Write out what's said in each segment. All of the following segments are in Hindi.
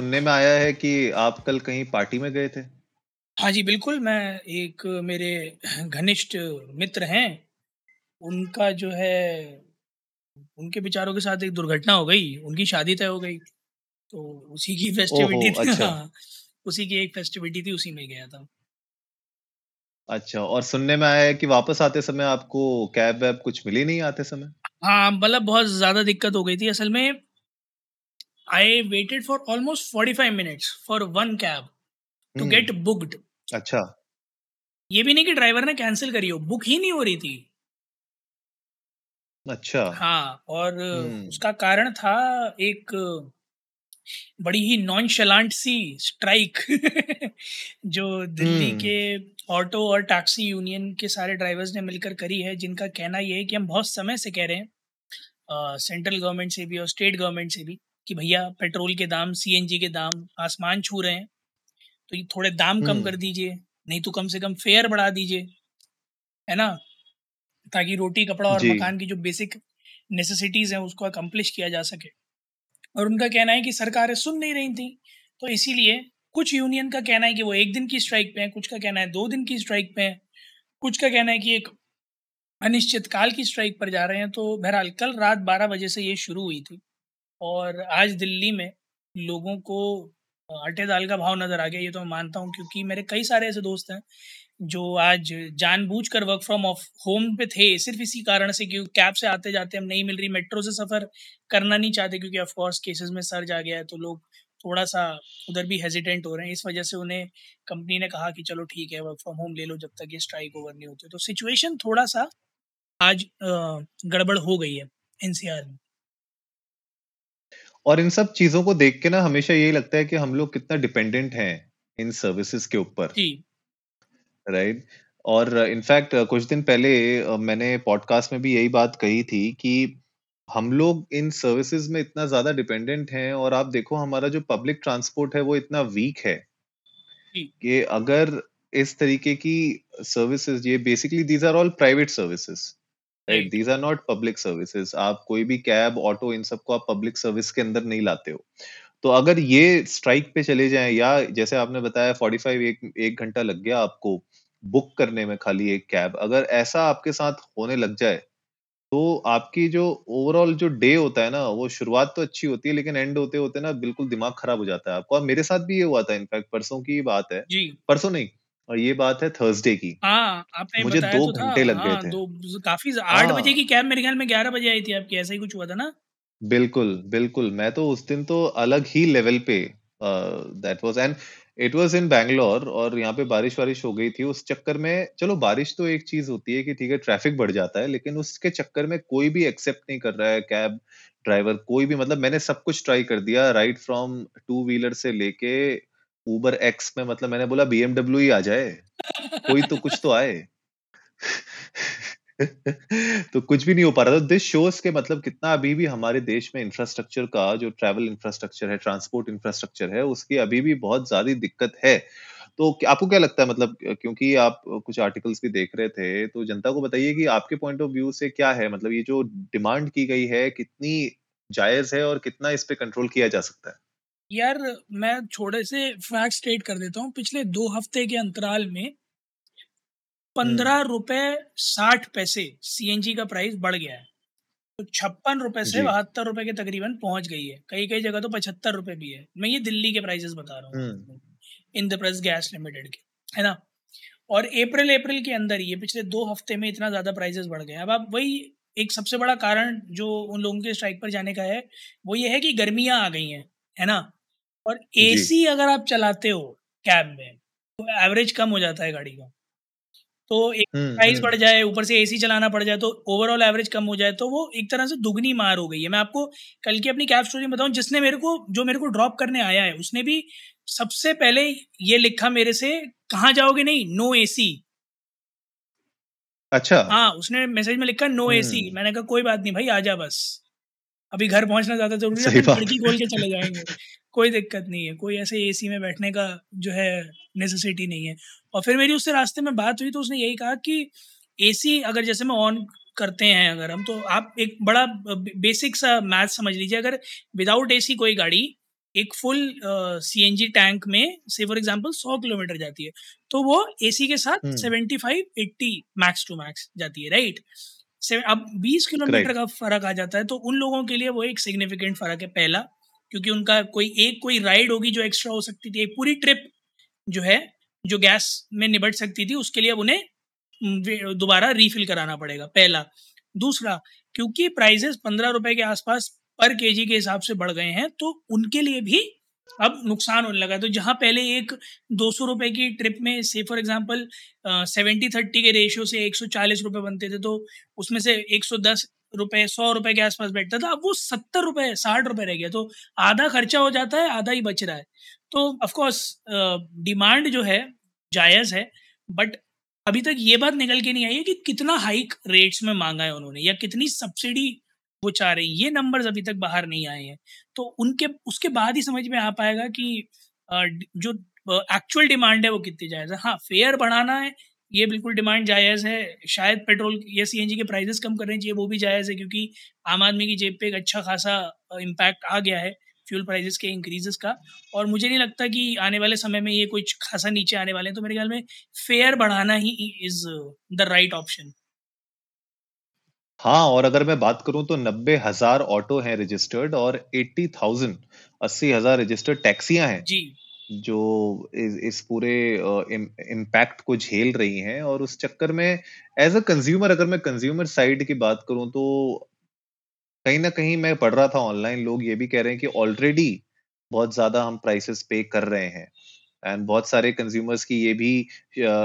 सुनने में आया है कि आप कल कहीं पार्टी में गए थे? हाँ जी बिल्कुल। मैं एक मेरे घनिष्ठ मित्र हैं। उनका जो है उनके बेचारों के साथ एक दुर्घटना हो गई। उनकी शादी तय हो गई। तो उसी की फेस्टिविटी थी अच्छा। हाँ, उसी की एक फेस्टिविटी थी उसी में गया था। अच्छा और सुनने में आया है कि वापस आते समय आपको कैब वैब कुछ मिली नहीं आते समय? हाँ मतलब बहुत ज़्यादा दिक्कत हो गई थी असल में। I waited for almost forty five minutes for one cab to get booked अच्छा। ये भी नहीं कि ड्राइवर ने कैंसिल करी हो बुक ही नहीं हो रही थी। अच्छा। हाँ और हम्म। उसका कारण था एक बड़ी ही नॉन शलांट सी स्ट्राइक जो दिल्ली हम्म। के ऑटो और टैक्सी यूनियन के सारे ड्राइवर्स ने मिलकर करी है जिनका कहना यह है कि हम बहुत समय से कह रहे हैं सेंट्रल गवर्नमेंट से भी और स्टेट गवर्नमेंट से भी। कि भैया पेट्रोल के दाम सीएनजी के दाम आसमान छू रहे हैं तो ये थोड़े दाम कम हम्म। कर दीजिए नहीं तो कम से कम फेयर बढ़ा दीजिए है ना? ताकि रोटी कपड़ा और मकान की जो बेसिक नेसेसिटीज़ हैं उसको अकम्प्लिश किया जा सके। और उनका कहना है कि सरकारें सुन नहीं रही थी तो इसीलिए कुछ यूनियन का कहना है कि वो एक दिन की स्ट्राइक पे हैं कुछ का कहना है दो दिन की स्ट्राइक पे हैं कुछ का कहना है कि एक अनिश्चित काल की स्ट्राइक पर जा रहे हैं तो बहरहाल कल रात बारह बजे से ये शुरू हुई थी। और आज दिल्ली में लोगों को आटे दाल का भाव नज़र आ गया, ये तो मैं मानता हूँ, क्योंकि मेरे कई सारे ऐसे दोस्त हैं, जो आज जानबूझकर वर्क फ्रॉम ऑफ़ होम पे थे, सिर्फ़ इसी कारण से क्योंकि कैब से आते जाते हम नहीं मिल रही मेट्रो से सफ़र करना नहीं चाहते, क्योंकि ऑफ़ कोर्स केसेस में सर्ज आ गया है तो लोग थोड़ा सा उधर भी हेजिटेंट हो रहे हैं, इस वजह से उन्हें कंपनी ने कहा कि चलो ठीक है वर्क फ्रॉम होम ले लो जब तक ये स्ट्राइक ओवर नहीं होती तो सिचुएशन थोड़ा सा आज गड़बड़ हो गई है एनसीआर में। और इन सब चीज़ों को देख के ना हमेशा यही लगता है कि हम लोग कितना डिपेंडेंट हैं इन सर्विसेज़ के ऊपर। जी। राइट और इनफैक्ट कुछ दिन पहले अ, मैंने पॉडकास्ट में भी यही बात कही थी कि हम लोग इन सर्विसेज़ में इतना ज़्यादा डिपेंडेंट हैं और आप देखो हमारा जो पब्लिक ट्रांसपोर्ट है वो इतना वीक है जी। कि अगर इस तरीके की सर्विसेज़ ये basically these are all private services right these are not public services आप कोई भी कैब ऑटो इन सबको आप पब्लिक सर्विस के अंदर नहीं लाते हो। तो अगर ये स्ट्राइक पे चले जाएँ या जैसे आपने बताया 45 एक एक घंटा लग गया आपको बुक करने में खाली एक कैब अगर ऐसा आपके साथ होने लग जाए तो आपकी जो ओवरऑल जो डे होता है ना वो शुरुआत तो अच्छी होती है लेकिन एंड होते होते ना बिल्कुल दिमाग खराब हो जाता है आपको। और मेरे साथ भी ये हुआ था इनफैक्ट परसों की बात है। जी। परसों नहीं और ये बात है थर्सडे की। हाँ आपने मुझे दो तो घंटे लग गए हाँ थे। दो काफ़ी आठ हाँ। बजे की कैब मेरे ख्याल में ग्यारह बजे आई थी आपकी ऐसा ही कुछ हुआ था ना? बिल्कुल बिल्कुल। मैं तो उस दिन तो अलग ही लेवल पे that was and it was in Bangalore और यहाँ पे बारिश वारिश हो गई थी। उस चक्कर में चलो बारिश तो एक चीज़ होती है कि ठीक है ट्रैफ़िक बढ़ जाता है लेकिन उसके चक्कर में कोई भी एक्सेप्ट नहीं कर रहा है कैब ड्राइवर कोई भी मतलब मैंने सब कुछ ट्राई कर दिया राइट फ्रॉम टू व्हीलर से लेके उबर एक्स में मतलब मैंने बोला बीएमडब्ल्यू ही आ जाए। कोई तो कुछ तो आए। तो कुछ भी नहीं हो पा रहा था। दिस शोज़ के मतलब कितना अभी भी हमारे देश में इंफ्रास्ट्रक्चर का जो ट्रैवल इंफ्रास्ट्रक्चर है ट्रांसपोर्ट इंफ्रास्ट्रक्चर है, उसकी अभी भी बहुत ज़्यादा दिक्कत है। तो आपको क्या लगता है मतलब क्योंकि आप कुछ आर्टिकल्स भी देख रहे थे तो जनता को बताइए कि आपके पॉइंट ऑफ़ व्यू से क्या है? मतलब ये जो डिमांड की गई है, कितनी जायज़ है और कितना इस पे कंट्रोल किया जा सकता है? यार मैं थोड़े से फैक्ट स्टेट कर देता हूँ। पिछले दो हफ़्ते के अंतराल में पंद्रह रुपए साठ पैसे सीएनजी का प्राइस बढ़ गया है। तो छप्पन रुपए से बहत्तर रुपए के तकरीबन पहुँच गई है। कई कई जगह तो पचहत्तर रुपए भी है। मैं ये दिल्ली के प्राइसेस बता रहा हूँ। हम्म। इंद्रप्रस्थ गैस लिमिटेड के है ना? और अप्रैल अप्रैल के अंदर ये पिछले दो हफ़्ते में इतना ज़्यादा प्राइसेस बढ़ गए। अब आप वही एक सबसे बड़ा कारण जो उन लोगों के स्ट्राइक पर जाने का है वो ये है कि गर्मियाँ आ गई हैं है ना? और। एसी अगर आप चलाते हो कैब में तो एवरेज कम हो जाता है गाड़ी का। तो एक प्राइस बढ़ जाए ऊपर से एसी चलाना पड़ जाए तो ओवरऑल एवरेज कम हो जाए तो वो एक तरह से दुगनी मार हो गई है। मैं आपको कल की अपनी कैब स्टोरी बताऊँ जिसने मेरे को जो मेरे को ड्रॉप करने आया है उसने भी सबसे पहले ये लिखा मेरे से कहाँ जाओगे नहीं? नो एसी अच्छा। हाँ उसने मैसेज में लिखा नो एसी मैंने कहा कोई बात नहीं भाई आ जा बस। अभी घर पहुँचना ज़्यादा ज़रूरी है खिड़की खोल के चले जाएँगे। कोई दिक्कत नहीं है कोई ऐसे एसी में बैठने का जो है नेसेसिटी नहीं है। और फिर मेरी उससे रास्ते में बात हुई तो उसने यही कहा कि एसी अगर जैसे मैं ऑन करते हैं अगर हम तो आप एक बड़ा बेसिक सा मैथ समझ लीजिए अगर विदाउट एसी कोई गाड़ी एक फुल सी सीएनजी टैंक में से फॉर एग्जांपल 100 किलोमीटर जाती है तो वो एसी के साथ 75 80 मैक्स टू मैक्स जाती है राइट अब 20 किलोमीटर का फ़र्क आ जाता है तो उन लोगों के लिए वो एक सिग्निफिकेंट फ़र्क है पहला। क्योंकि उनका कोई एक कोई राइड होगी जो एक्स्ट्रा हो सकती थी। एक पूरी ट्रिप जो है, जो गैस में निबट सकती थी, उसके लिए अब उन्हें दोबारा रीफिल कराना पड़ेगा। पहला। दूसरा, क्योंकि प्राइजेस पंद्रह रुपए के आसपास पर केजी के हिसाब से बढ़ गए हैं तो उनके लिए भी अब नुकसान होने लगा। तो जहाँ पहले एक दो सौ रुपये की ट्रिप में से फॉर एग्जांपल सेवेंटी थर्टी के रेशियो से एक सौ चालीस रुपये बनते थे तो उसमें से एक सौ दस रुपए, सौ रुपए के आसपास बैठता था, अब वो सत्तर रुपए, साठ रुपए रह गया तो आधा खर्चा हो जाता है, आधा ही बच रहा है। तो ऑफकोर्स डिमांड जो है, जायज़ है बट अभी तक ये बात निकल के नहीं आई है कि कितना हाइक रेट्स में मांगा है उन्होंने, या कितनी सब्सिडी वो चाह रही ये नंबर्स अभी तक बाहर नहीं आए हैं। तो उनके, उसके बाद ही समझ में आ पाएगा कि जो एक्चुअल डिमांड है वो कितनी जायज़ है। हाँ फेयर बढ़ाना है ये बिल्कुल डिमांड जायज़ है। शायद पेट्रोल या सीएनजी के प्राइजेस कम करने चाहिए वो भी जायज़ है क्योंकि आम आदमी की जेब पे एक अच्छा खासा इम्पैक्ट आ गया है फ्यूल प्राइजेस के इंक्रीजेस का। और मुझे नहीं लगता कि आने वाले समय में ये कुछ खासा नीचे आने वाले हैं तो मेरे ख्याल में फेयर बढ़ाना ही इज़ द राइट ऑप्शन हाँ और अगर मैं बात करूँ तो नब्बे हज़ार ऑटो हैं रजिस्टर्ड और एट्टी थाउज़ेंड अस्सी हज़ार रजिस्टर्ड टैक्सियाँ हैं। जी। जो इस, इस पूरे इम्पैक्ट को झेल रही हैं और उस चक्कर में एज अ कंज्यूमर अगर मैं कंज्यूमर साइड की बात करूँ तो कहीं ना कहीं मैं पढ़ रहा था ऑनलाइन लोग ये भी कह रहे हैं कि ऑलरेडी बहुत ज़्यादा हम प्राइसेस पे कर रहे हैं। एंड बहुत सारे कंज्यूमर्स की ये भी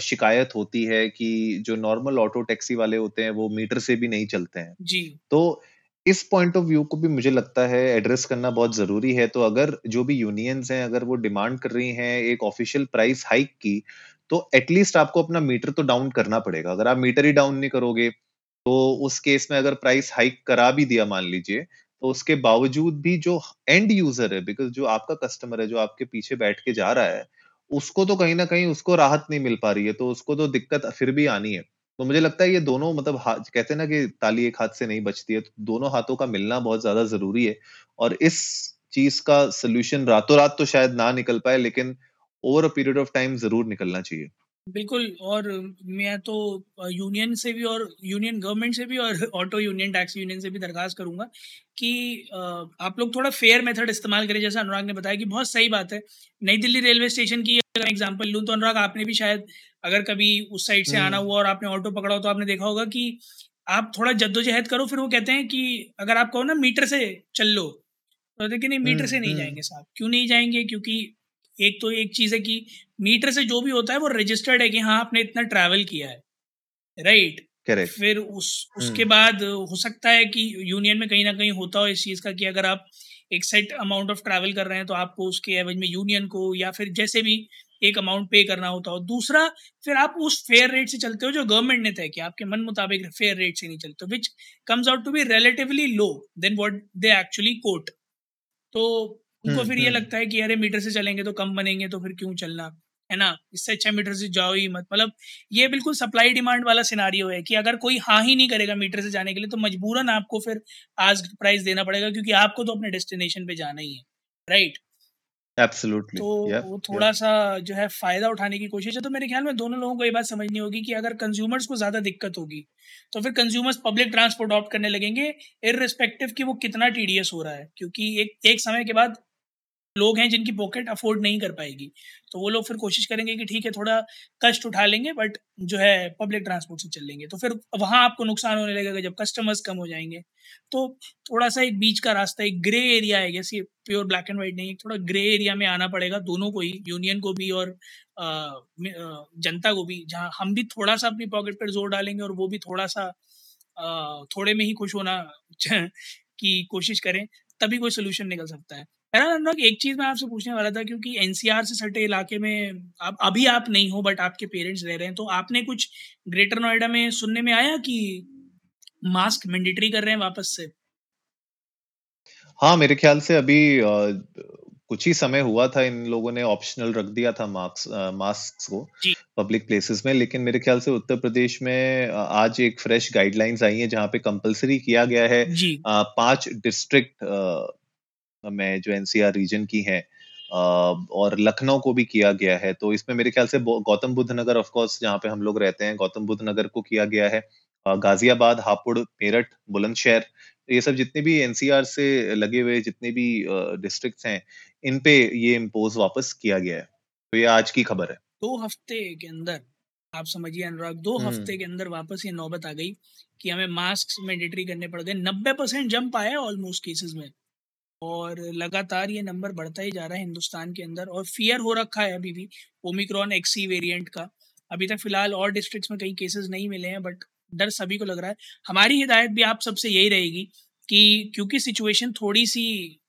शिकायत होती है कि जो नॉर्मल ऑटो टैक्सी वाले होते हैं वो मीटर से भी नहीं चलते हैं। जी। तो इस पॉइंट ऑफ़ व्यू को भी मुझे लगता है एड्रेस करना बहुत ज़रूरी है। तो अगर जो भी यूनियंस हैं, अगर वो डिमांड कर रही हैं, एक ऑफिशियल प्राइस हाइक की तो एटलीस्ट आपको अपना मीटर तो डाउन करना पड़ेगा। अगर आप मीटर ही डाउन नहीं करोगे तो उस केस में अगर प्राइस हाइक करा भी दिया मान लीजिए तो उसके बावजूद भी जो एंड यूज़र है बिकॉज़ जो आपका कस्टमर है, जो आपके पीछे बैठ के जा रहा है, उसको तो कहीं ना कहीं उसको राहत नहीं मिल पा रही है तो उसको तो दिक्कत फिर भी आनी है। तो मुझे लगता है ये दोनों मतलब कहते हैं ना कि ताली एक हाथ से नहीं बचती है तो दोनों हाथों का मिलना बहुत ज़्यादा ज़रूरी है। और इस चीज़ का सोल्यूशन रातों रात तो शायद ना निकल पाए, लेकिन over a period of time ज़रूर निकलना चाहिए। बिल्कुल और मैं तो यूनियन से भी और यूनियन गवर्नमेंट से भी और ऑटो यूनियन टैक्स यूनियन से भी दरखास्त करूँगा कि आप लोग थोड़ा फेयर मेथड इस्तेमाल करें जैसा अनुराग ने बताया कि बहुत सही बात है नई दिल्ली रेलवे स्टेशन की अगर एग्जांपल लूँ तो अनुराग आपने भी शायद अगर कभी उस साइड से आना हम्म। हुआ और आपने ऑटो पकड़ा हो तो आपने देखा होगा कि आप थोड़ा जद्दोजहद करो फिर वो कहते हैं कि अगर आप कहो ना मीटर से चल लो तो देखिए नहीं मीटर से नहीं हम्म, हम्म। जाएँगे साहब क्यों नहीं जाएँगे क्योंकि एक तो एक चीज़ है कि मीटर से जो भी होता है वो रजिस्टर्ड है कि हाँ आपने इतना ट्रैवल किया है राइट Correct. फिर उस उसके hmm. बाद हो सकता है कि यूनियन में कहीं ना कहीं होता हो इस चीज़ का कि अगर आप एक सेट अमाउंट ऑफ़ ट्रैवल कर रहे हैं तो आपको उसके एवज में यूनियन को या फिर जैसे भी एक अमाउंट पे करना होता हो दूसरा फिर आप उस फेयर रेट से चलते हो जो गवर्नमेंट ने तय किया आपके मन मुताबिक फेयर रेट से नहीं चलते which comes out to be relatively low than what they actually quote तो उनको फिर ये लगता है कि अरे मीटर से चलेंगे तो कम बनेंगे तो फिर क्यों चलना? है ना? इससे अच्छा मीटर से जाओ ही मत। मतलब ये बिल्कुल सप्लाई डिमांड वाला सिनारियो है कि अगर कोई हाँ ही नहीं करेगा मीटर से जाने के लिए तो मजबूरन आपको फिर आज प्राइस देना पड़ेगा क्योंकि आपको तो अपने डेस्टिनेशन पे जाना ही है राइट Absolutely. तो yeah, वो थोड़ा yeah. सा जो है फ़ायदा उठाने की कोशिश है। तो मेरे ख्याल में दोनों लोगों को ये बात समझनी होगी कि अगर कंज्यूमर्स को ज़्यादा दिक्कत होगी तो फिर कंज्यूमर्स पब्लिक ट्रांसपोर्ट ऑप्ट करने लगेंगे इरिस्पेक्टिव कि वो कितना टीडीएस हो रहा है क्योंकि एक एक समय के बाद लोग हैं जिनकी पॉकेट अफोर्ड नहीं कर पाएगी। तो वो लोग फिर कोशिश करेंगे कि ठीक है, थोड़ा कष्ट उठा लेंगे बट जो है पब्लिक ट्रांसपोर्ट से चल लेंगे। तो फिर वहाँ आपको नुकसान होने लगेगा जब कस्टमर्स कम हो जाएँगे। तो थोड़ा सा एक बीच का रास्ता, एक ग्रे एरिया है जैसे प्योर ब्लैक एंड वाइट नहीं थोड़ा ग्रे एरिया में आना पड़ेगा दोनों को ही यूनियन को भी और जनता को भी, जहाँ हम भी थोड़ा सा अपनी पॉकेट पर ज़ोर डालेंगे और वो भी थोड़ा सा थोड़े में ही खुश होना की कोशिश करें, तभी कोई सोल्यूशन निकल सकता है। अनुराग एक चीज़ मैं आपसे पूछने वाला था क्योंकि एनसीआर से सटे इलाके में आप अभी आप नहीं हो बट आपके पेरेंट्स रह रहे हैं तो आपने कुछ ग्रेटर नोएडा में सुनने में आया कि मास्क मैंडेटरी कर रहे हैं वापस से? हाँ मेरे ख्याल से अभी कुछ ही समय हुआ था इन लोगों ने ऑप्शनल रख दिया था मास्क मास्क को पब्लिक प्लेसेस में लेकिन मेरे ख्याल से उत्तर प्रदेश में आज एक फ्रेश गाइडलाइंस आई है जहाँ पे कंपलसरी किया गया है पाँच डिस्ट्रिक्ट में जो एनसीआर रीजन की है और लखनऊ को भी किया गया है तो इसमें मेरे ख्याल से गौतम बुद्ध नगर ऑफ़ कोर्स जहाँ पे हम लोग रहते हैं गौतम बुद्ध नगर को किया गया है गाजियाबाद हापुड़ मेरठ बुलंदशहर ये सब जितने भी एनसीआर से लगे हुए जितने भी डिस्ट्रिक्ट्स हैं इन पे ये इम्पोज वापस किया गया है तो ये आज की खबर है दो हफ़्ते के अंदर आप समझिए अनुराग दो हम्म। हफ़्ते के अंदर वापस ये नौबत आ गई कि हमें मास्क मैंडेटरी करने पड़ गए नब्बे परसेंट जंप आया ऑलमोस्ट केसेस में और लगातार ये नंबर बढ़ता ही जा रहा है हिंदुस्तान के अंदर और फियर हो रखा है अभी भी ओमिक्रॉन एक्सी वेरिएंट का। अभी तक फ़िलहाल और डिस्ट्रिक्ट्स में कई केसेस नहीं मिले हैं बट डर सभी को लग रहा है। हमारी हिदायत भी आप सबसे यही रहेगी कि क्योंकि सिचुएशन थोड़ी सी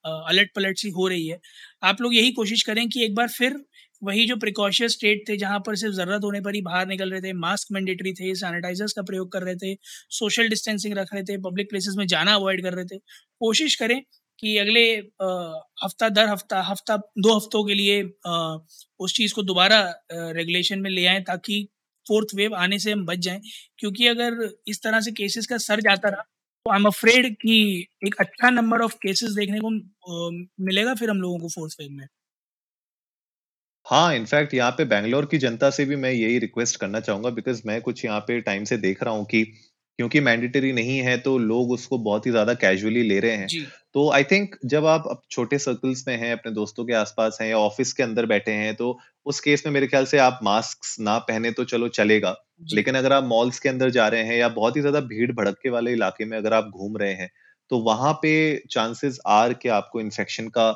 अलट पलट सी हो रही है, आप लोग यही कोशिश करें कि एक बार फिर वही जो प्रिकॉशियस स्टेट थे, जहाँ पर सिर्फ़ ज़रूरत होने पर ही बाहर निकल रहे थे मास्क मैंडेटरी थे सैनिटाइजर्स का प्रयोग कर रहे थे सोशल डिस्टेंसिंग रख रहे थे पब्लिक प्लेसेस में जाना अवॉइड कर रहे थे, कोशिश करें कि अगले हफ़्ता, दर हफ़्ता हफ़्ता, दो हफ्तों के लिए उस चीज़ को दोबारा रेगुलेशन में ले आएँ ताकि फोर्थ वेव आने से हम बच जाएँ। क्योंकि अगर इस तरह से केसेस का सर जाता रहा तो आई एम अफ्रेड कि एक अच्छा नंबर ऑफ़ केसेस देखने को मिलेगा फिर हम लोगों को फोर्थ वेव में। हाँ इनफैक्ट यहाँ पे बैंगलोर की जनता से भी मैं यही रिक्वेस्ट करना चाहूँगा बिकॉज़ मैं कुछ यहाँ पे टाइम से देख रहा हूँ कि क्योंकि मैंडेटरी नहीं है तो लोग उसको बहुत ही ज़्यादा कैजुअली ले रहे हैं। तो आई थिंक जब आप छोटे सर्कल्स में हैं अपने दोस्तों के आसपास हैं या ऑफ़िस के अंदर बैठे हैं तो उस केस में मेरे ख्याल से आप मास्क ना पहने तो चलो चलेगा। लेकिन अगर आप मॉल्स के अंदर जा रहे हैं या बहुत ही ज़्यादा भीड़ भड़के वाले इलाके में अगर आप घूम रहे हैं तो वहाँ पे चांसेस आर के आपको इन्फेक्शन का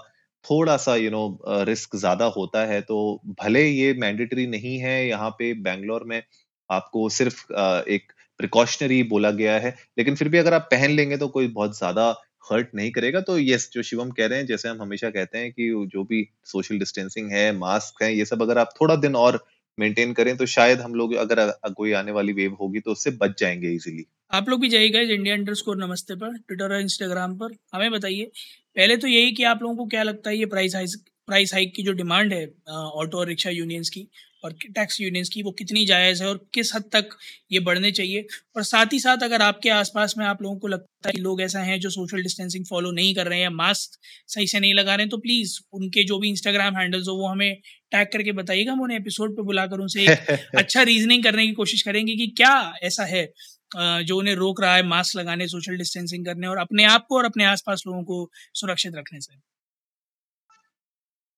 थोड़ा सा यू नो रिस्क ज़्यादा होता है। तो भले ये मैंडेटरी नहीं है यहाँ पे बैंगलोर में आपको सिर्फ़ एक प्रिकॉशनरी बोला गया है, लेकिन फिर भी अगर आप पहन लेंगे तो कोई बहुत ज़्यादा हर्ट नहीं करेगा। तो यस जो शिवम कह रहे हैं, जैसे हम हमेशा कहते हैं कि जो भी सोशल डिस्टेंसिंग है मास्क है, ये सब अगर आप थोड़ा दिन और मेंटेन करें तो शायद हम लोग अगर कोई आने वाली वेव होगी तो उससे बच जाएँगे इजीली आप लोग भी जाइएगा इंडिया अंडर स्कोर नमस्ते पर ट्विटर और इंस्टाग्राम पर, हमें बताइए। पहले तो यही कि आप लोगों को क्या लगता है ये प्राइस हाइक प्राइस हाइक की जो डिमांड है ऑटो और रिक्शा यूनियंस की और टैक्स यूनियंस की वो कितनी जायज़ है और किस हद तक ये बढ़ने चाहिए। और साथ ही साथ अगर आपके आसपास में आप लोगों को लगता है कि लोग ऐसा हैं जो सोशल डिस्टेंसिंग फॉलो नहीं कर रहे हैं या मास्क सही से नहीं लगा रहे हैं तो प्लीज़ उनके जो भी इंस्टाग्राम हैंडल्स हो वो हमें टैग करके बताइएगा। हम उन्हें एपिसोड पर बुलाकर उनसे अच्छा रीजनिंग करने की कोशिश करेंगे कि क्या ऐसा है जो उन्हें रोक रहा है मास्क लगाने सोशल डिस्टेंसिंग करने और अपने आप को और अपने आसपास लोगों को सुरक्षित रखने से।